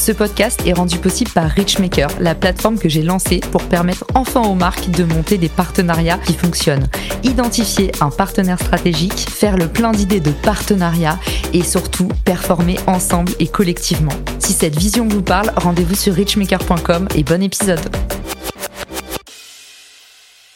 Ce podcast est rendu possible par Richmaker, la plateforme que j'ai lancée pour permettre enfin aux marques de monter des partenariats qui fonctionnent. Identifier un partenaire stratégique, faire le plein d'idées de partenariat et surtout performer ensemble et collectivement. Si cette vision vous parle, rendez-vous sur richmaker.com et bon épisode.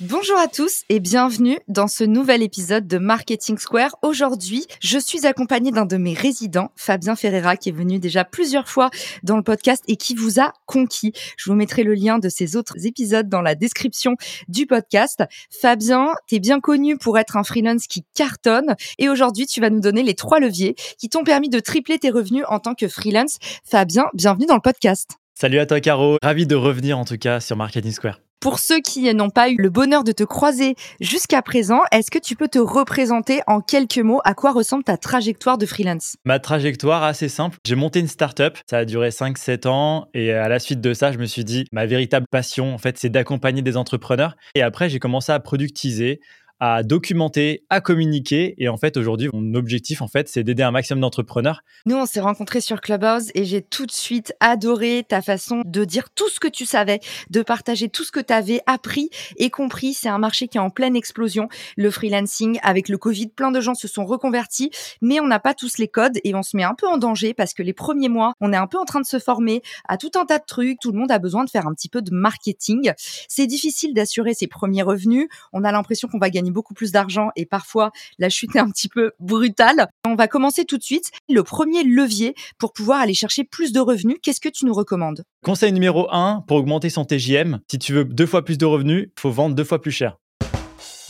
Bonjour à tous et bienvenue dans ce nouvel épisode de Marketing Square. Aujourd'hui, je suis accompagnée d'un de mes résidents, Fabien Ferreira, qui est venu déjà plusieurs fois dans le podcast et qui vous a conquis. Je vous mettrai le lien de ces autres épisodes dans la description du podcast. Fabien, t'es bien connu pour être un freelance qui cartonne et aujourd'hui, tu vas nous donner les trois leviers qui t'ont permis de tripler tes revenus en tant que freelance. Fabien, bienvenue dans le podcast. Salut à toi Caro, ravi de revenir en tout cas sur Marketing Square. Pour ceux qui n'ont pas eu le bonheur de te croiser jusqu'à présent, est-ce que tu peux te représenter en quelques mots à quoi ressemble ta trajectoire de freelance? Ma trajectoire assez simple. J'ai monté une startup, ça a duré 5-7 ans et à la suite de ça, je me suis dit ma véritable passion en fait, c'est d'accompagner des entrepreneurs et après j'ai commencé à productiser à documenter, à communiquer. Et en fait, aujourd'hui, mon objectif, en fait, c'est d'aider un maximum d'entrepreneurs. Nous, on s'est rencontrés sur Clubhouse et j'ai tout de suite adoré ta façon de dire tout ce que tu savais, de partager tout ce que tu avais appris et compris. C'est un marché qui est en pleine explosion, le freelancing. Avec le Covid, plein de gens se sont reconvertis, mais on n'a pas tous les codes et on se met un peu en danger parce que les premiers mois, on est un peu en train de se former à tout un tas de trucs. Tout le monde a besoin de faire un petit peu de marketing. C'est difficile d'assurer ses premiers revenus. On a l'impression qu'on va gagner beaucoup plus d'argent et parfois la chute est un petit peu brutale. On va commencer tout de suite. Le premier levier pour pouvoir aller chercher plus de revenus, qu'est-ce que tu nous recommandes? Conseil numéro 1 pour augmenter son TJM, si tu veux deux fois plus de revenus, faut vendre deux fois plus cher.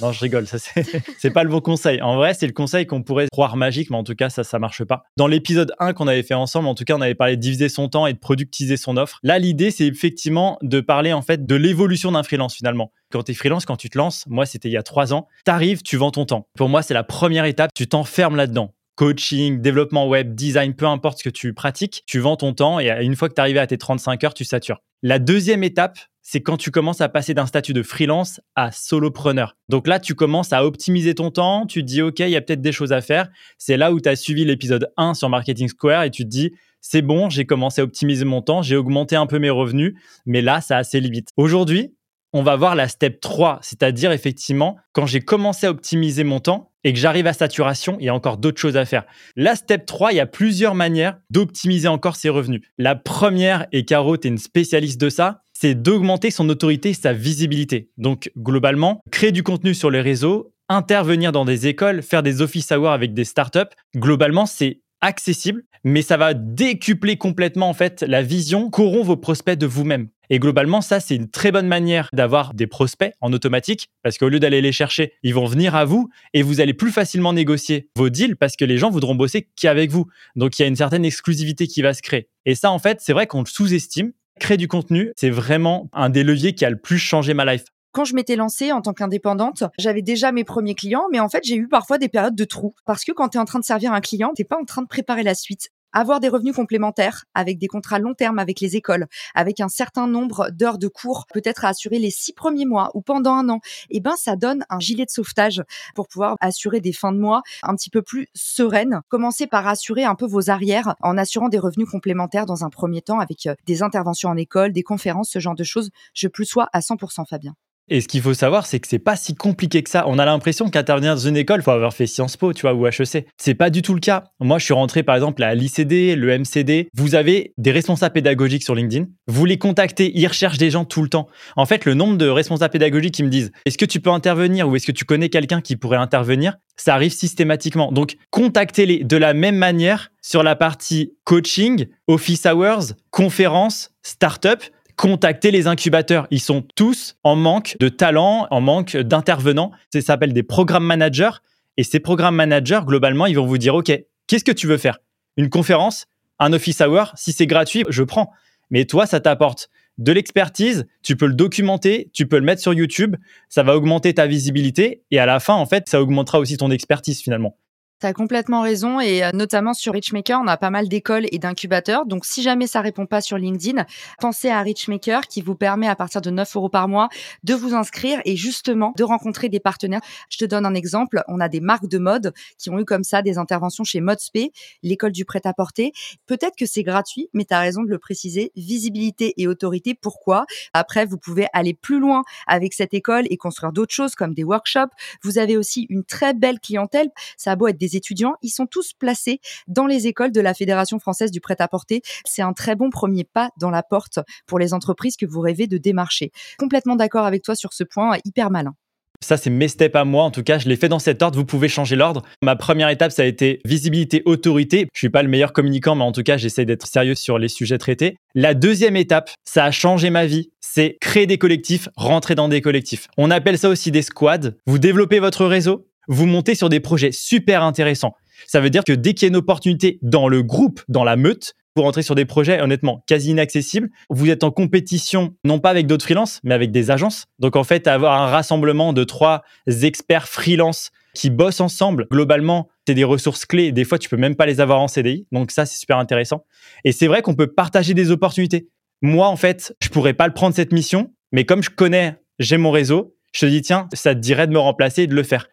Non, je rigole, ça c'est pas le bon conseil. En vrai, c'est le conseil qu'on pourrait croire magique, mais en tout cas, ça, ça marche pas. Dans l'épisode 1 qu'on avait fait ensemble, en tout cas, on avait parlé de diviser son temps et de productiser son offre. Là, l'idée, c'est effectivement de parler en fait de l'évolution d'un freelance finalement. Quand tu es freelance, quand tu te lances, moi, c'était il y a trois ans, t'arrives, tu vends ton temps. Pour moi, c'est la première étape, tu t'enfermes là-dedans coaching, développement web, design, peu importe ce que tu pratiques, tu vends ton temps et une fois que tu arrives à tes 35 heures, tu satures. La deuxième étape, c'est quand tu commences à passer d'un statut de freelance à solopreneur. Donc là, tu commences à optimiser ton temps, tu te dis, OK, il y a peut-être des choses à faire. C'est là où tu as suivi l'épisode 1 sur Marketing Square et tu te dis, c'est bon, j'ai commencé à optimiser mon temps, j'ai augmenté un peu mes revenus, mais là, ça a ses limites. Aujourd'hui, on va voir la step 3, c'est-à-dire effectivement, quand j'ai commencé à optimiser mon temps et que j'arrive à saturation, il y a encore d'autres choses à faire. La step 3, il y a plusieurs manières d'optimiser encore ses revenus. La première, et Caro, tu es une spécialiste de ça, c'est d'augmenter son autorité sa visibilité. Donc globalement, créer du contenu sur les réseaux, intervenir dans des écoles, faire des office hours avec des startups, globalement, c'est accessible, mais ça va décupler complètement en fait la vision qu'auront vos prospects de vous-même. Et globalement, ça, c'est une très bonne manière d'avoir des prospects en automatique, parce qu'au lieu d'aller les chercher, ils vont venir à vous et vous allez plus facilement négocier vos deals parce que les gens voudront bosser qu'avec vous. Donc, il y a une certaine exclusivité qui va se créer. Et ça, en fait, c'est vrai qu'on le sous-estime, Créer du contenu, c'est vraiment un des leviers qui a le plus changé ma life. Quand je m'étais lancée en tant qu'indépendante, j'avais déjà mes premiers clients, mais en fait, j'ai eu parfois des périodes de trous. Parce que quand tu es en train de servir un client, t'es pas en train de préparer la suite avoir des revenus complémentaires avec des contrats long terme avec les écoles, avec un certain nombre d'heures de cours, peut-être à assurer les six premiers mois ou pendant un an, eh ben ça donne un gilet de sauvetage pour pouvoir assurer des fins de mois un petit peu plus sereines. Commencez par assurer un peu vos arrières en assurant des revenus complémentaires dans un premier temps avec euh, des interventions en école, des conférences, ce genre de choses. Je plus sois à 100% Fabien. Et ce qu'il faut savoir, c'est que c'est pas si compliqué que ça. On a l'impression qu'intervenir dans une école, faut avoir fait Sciences Po, tu vois, ou HEC. C'est pas du tout le cas. Moi, je suis rentré, par exemple, à l'ICD, le MCD. Vous avez des responsables pédagogiques sur LinkedIn. Vous les contactez, ils recherchent des gens tout le temps. En fait, le nombre de responsables pédagogiques qui me disent, est-ce que tu peux intervenir ou est-ce que tu connais quelqu'un qui pourrait intervenir? Ça arrive systématiquement. Donc, contactez-les de la même manière sur la partie coaching, office hours, conférences, start-up contacter les incubateurs. Ils sont tous en manque de talent, en manque d'intervenants. Ça s'appelle des programmes managers. Et ces programmes managers, globalement, ils vont vous dire, OK, qu'est-ce que tu veux faire? Une conférence Un office hour Si c'est gratuit, je prends. Mais toi, ça t'apporte de l'expertise, tu peux le documenter, tu peux le mettre sur YouTube, ça va augmenter ta visibilité et à la fin, en fait, ça augmentera aussi ton expertise finalement. Tu as complètement raison et euh, notamment sur Richmaker, on a pas mal d'écoles et d'incubateurs. Donc si jamais ça répond pas sur LinkedIn, pensez à Richmaker qui vous permet à partir de 9 euros par mois de vous inscrire et justement de rencontrer des partenaires. Je te donne un exemple. On a des marques de mode qui ont eu comme ça des interventions chez Modspay, l'école du prêt-à-porter. Peut-être que c'est gratuit, mais tu as raison de le préciser. Visibilité et autorité. Pourquoi? Après, vous pouvez aller plus loin avec cette école et construire d'autres choses comme des workshops. Vous avez aussi une très belle clientèle. Ça a beau être des étudiants, ils sont tous placés dans les écoles de la Fédération française du prêt-à-porter. C'est un très bon premier pas dans la porte pour les entreprises que vous rêvez de démarcher. Complètement d'accord avec toi sur ce point, hyper malin. Ça, c'est mes steps à moi. En tout cas, je l'ai fait dans cet ordre. Vous pouvez changer l'ordre. Ma première étape, ça a été visibilité, autorité. Je suis pas le meilleur communicant, mais en tout cas, j'essaie d'être sérieux sur les sujets traités. La deuxième étape, ça a changé ma vie. C'est créer des collectifs, rentrer dans des collectifs. On appelle ça aussi des squads. Vous développez votre réseau, vous montez sur des projets super intéressants. Ça veut dire que dès qu'il y a une opportunité dans le groupe, dans la meute, vous rentrez sur des projets honnêtement quasi inaccessibles. Vous êtes en compétition, non pas avec d'autres freelances, mais avec des agences. Donc en fait, avoir un rassemblement de trois experts freelance qui bossent ensemble, globalement, c'est des ressources clés. Des fois, tu peux même pas les avoir en CDI. Donc ça, c'est super intéressant. Et c'est vrai qu'on peut partager des opportunités. Moi, en fait, je pourrais pas le prendre cette mission, mais comme je connais, j'ai mon réseau, je te dis, tiens, ça te dirait de me remplacer et de le faire.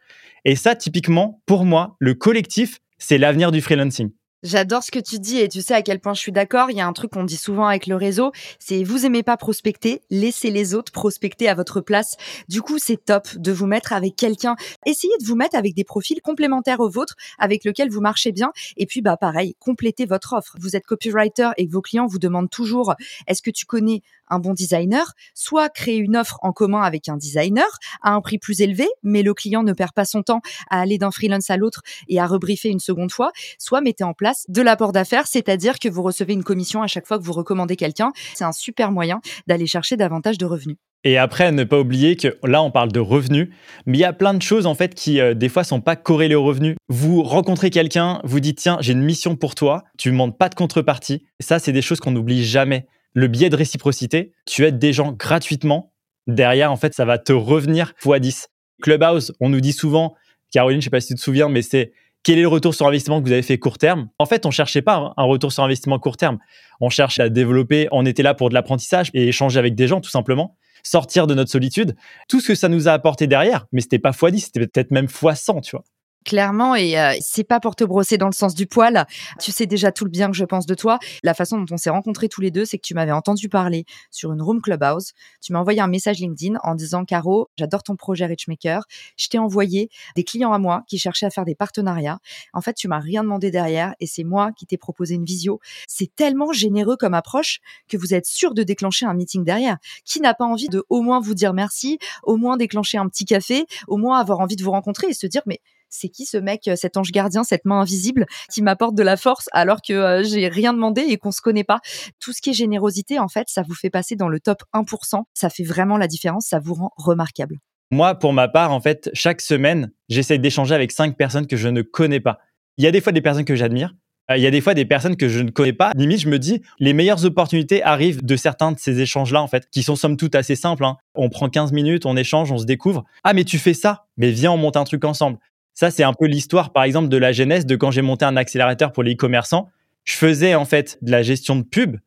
Et ça, typiquement, pour moi, le collectif, c'est l'avenir du freelancing. J'adore ce que tu dis et tu sais à quel point je suis d'accord. Il y a un truc qu'on dit souvent avec le réseau, c'est vous aimez pas prospecter, laissez les autres prospecter à votre place. Du coup, c'est top de vous mettre avec quelqu'un. Essayez de vous mettre avec des profils complémentaires aux vôtres, avec lesquels vous marchez bien. Et puis, bah, pareil, complétez votre offre. Vous êtes copywriter et vos clients vous demandent toujours, est-ce que tu connais un bon designer, soit créer une offre en commun avec un designer à un prix plus élevé, mais le client ne perd pas son temps à aller d'un freelance à l'autre et à rebriefer une seconde fois, soit mettez en place de l'apport d'affaires, c'est-à-dire que vous recevez une commission à chaque fois que vous recommandez quelqu'un. C'est un super moyen d'aller chercher davantage de revenus. Et après, ne pas oublier que là, on parle de revenus, mais il y a plein de choses en fait qui euh, des fois sont pas corrélées aux revenus. Vous rencontrez quelqu'un, vous dites tiens, j'ai une mission pour toi, tu ne demandes pas de contrepartie. Ça, c'est des choses qu'on n'oublie jamais le biais de réciprocité, tu aides des gens gratuitement. Derrière, en fait, ça va te revenir x 10. Clubhouse, on nous dit souvent, Caroline, je sais pas si tu te souviens, mais c'est quel est le retour sur investissement que vous avez fait court terme? En fait, on cherchait pas un retour sur investissement court terme. On cherche à développer. On était là pour de l'apprentissage et échanger avec des gens, tout simplement. Sortir de notre solitude. Tout ce que ça nous a apporté derrière, mais c'était pas x 10, c'était peut-être même x 100, tu vois. Clairement, et euh, c'est pas pour te brosser dans le sens du poil. Tu sais déjà tout le bien que je pense de toi. La façon dont on s'est rencontrés tous les deux, c'est que tu m'avais entendu parler sur une room clubhouse. Tu m'as envoyé un message LinkedIn en disant Caro, j'adore ton projet Richmaker. Je t'ai envoyé des clients à moi qui cherchaient à faire des partenariats. En fait, tu m'as rien demandé derrière et c'est moi qui t'ai proposé une visio. C'est tellement généreux comme approche que vous êtes sûr de déclencher un meeting derrière. Qui n'a pas envie de au moins vous dire merci, au moins déclencher un petit café, au moins avoir envie de vous rencontrer et se dire mais c'est qui ce mec, euh, cet ange gardien, cette main invisible qui m'apporte de la force alors que euh, j'ai rien demandé et qu'on se connaît pas? Tout ce qui est générosité, en fait, ça vous fait passer dans le top 1%. Ça fait vraiment la différence, ça vous rend remarquable. Moi, pour ma part, en fait, chaque semaine, j'essaie d'échanger avec cinq personnes que je ne connais pas. Il y a des fois des personnes que j'admire, euh, il y a des fois des personnes que je ne connais pas. Limite, je me dis, les meilleures opportunités arrivent de certains de ces échanges-là, en fait, qui sont somme toute assez simples. Hein. On prend 15 minutes, on échange, on se découvre. Ah, mais tu fais ça Mais viens, on monte un truc ensemble. Ça, c'est un peu l'histoire, par exemple, de la genèse de quand j'ai monté un accélérateur pour les e-commerçants. Je faisais en fait de la gestion de pub.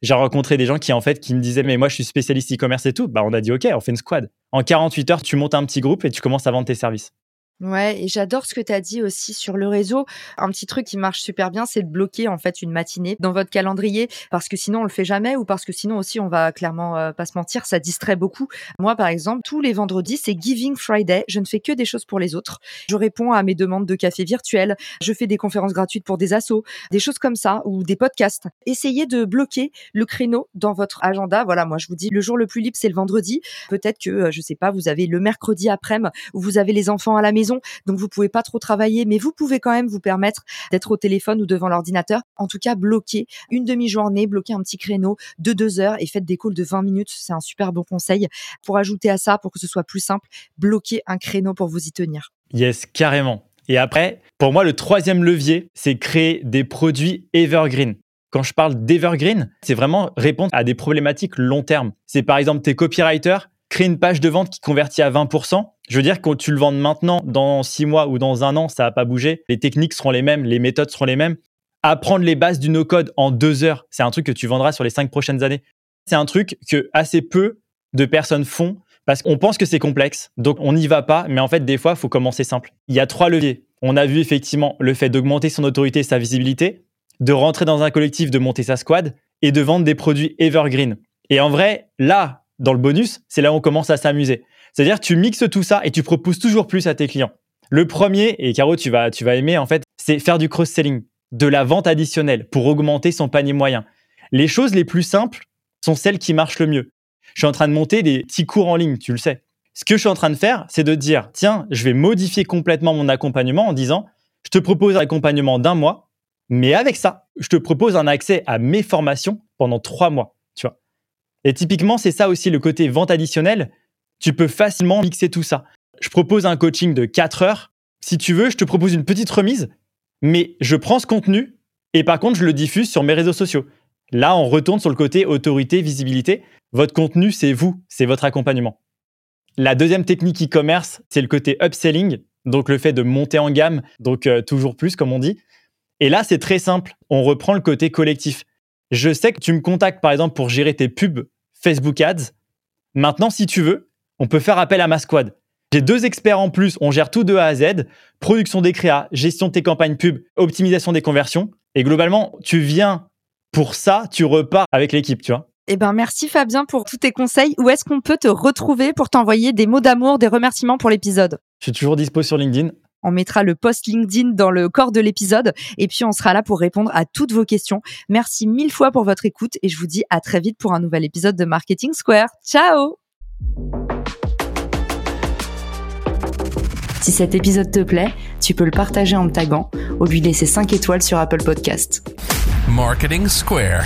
J'ai rencontré des gens qui en fait qui me disaient mais moi je suis spécialiste e-commerce et tout. Bah on a dit ok, on fait une squad. En 48 heures, tu montes un petit groupe et tu commences à vendre tes services. Ouais, et j'adore ce que tu as dit aussi sur le réseau. Un petit truc qui marche super bien, c'est de bloquer en fait une matinée dans votre calendrier parce que sinon on le fait jamais ou parce que sinon aussi on va clairement euh, pas se mentir, ça distrait beaucoup. Moi par exemple, tous les vendredis, c'est Giving Friday, je ne fais que des choses pour les autres. Je réponds à mes demandes de café virtuel, je fais des conférences gratuites pour des assos, des choses comme ça ou des podcasts. Essayez de bloquer le créneau dans votre agenda. Voilà, moi je vous dis le jour le plus libre, c'est le vendredi. Peut-être que euh, je sais pas, vous avez le mercredi après-midi où vous avez les enfants à la maison donc vous pouvez pas trop travailler, mais vous pouvez quand même vous permettre d'être au téléphone ou devant l'ordinateur. En tout cas, bloquer une demi-journée, bloquer un petit créneau de deux heures et faites des calls de 20 minutes. C'est un super bon conseil. Pour ajouter à ça, pour que ce soit plus simple, bloquer un créneau pour vous y tenir. Yes, carrément. Et après, pour moi, le troisième levier, c'est créer des produits evergreen. Quand je parle d'evergreen, c'est vraiment répondre à des problématiques long terme. C'est par exemple tes copywriters créent une page de vente qui convertit à 20%. Je veux dire, quand tu le vends maintenant, dans six mois ou dans un an, ça va pas bouger. Les techniques seront les mêmes, les méthodes seront les mêmes. Apprendre les bases du no-code en deux heures, c'est un truc que tu vendras sur les cinq prochaines années. C'est un truc que assez peu de personnes font parce qu'on pense que c'est complexe, donc on n'y va pas, mais en fait, des fois, il faut commencer simple. Il y a trois leviers. On a vu effectivement le fait d'augmenter son autorité et sa visibilité, de rentrer dans un collectif, de monter sa squad et de vendre des produits evergreen. Et en vrai, là, dans le bonus, c'est là où on commence à s'amuser. C'est-à-dire, tu mixes tout ça et tu proposes toujours plus à tes clients. Le premier, et Caro, tu vas, tu vas aimer, en fait, c'est faire du cross-selling, de la vente additionnelle pour augmenter son panier moyen. Les choses les plus simples sont celles qui marchent le mieux. Je suis en train de monter des petits cours en ligne, tu le sais. Ce que je suis en train de faire, c'est de dire, tiens, je vais modifier complètement mon accompagnement en disant, je te propose un accompagnement d'un mois, mais avec ça, je te propose un accès à mes formations pendant trois mois, tu vois. Et typiquement, c'est ça aussi le côté vente additionnelle. Tu peux facilement mixer tout ça. Je propose un coaching de quatre heures. Si tu veux, je te propose une petite remise, mais je prends ce contenu et par contre, je le diffuse sur mes réseaux sociaux. Là, on retourne sur le côté autorité, visibilité. Votre contenu, c'est vous, c'est votre accompagnement. La deuxième technique e-commerce, c'est le côté upselling, donc le fait de monter en gamme, donc euh, toujours plus, comme on dit. Et là, c'est très simple. On reprend le côté collectif. Je sais que tu me contactes, par exemple, pour gérer tes pubs Facebook Ads. Maintenant, si tu veux, on peut faire appel à ma squad. J'ai deux experts en plus, on gère tout de A à Z, production des créas, gestion de tes campagnes pub, optimisation des conversions. Et globalement, tu viens pour ça, tu repars avec l'équipe, tu vois. Eh ben, merci Fabien pour tous tes conseils. Où est-ce qu'on peut te retrouver pour t'envoyer des mots d'amour, des remerciements pour l'épisode? Je suis toujours dispo sur LinkedIn. On mettra le post LinkedIn dans le corps de l'épisode et puis on sera là pour répondre à toutes vos questions. Merci mille fois pour votre écoute et je vous dis à très vite pour un nouvel épisode de Marketing Square. Ciao Si cet épisode te plaît, tu peux le partager en me taguant ou lui laisser 5 étoiles sur Apple Podcast. Marketing Square.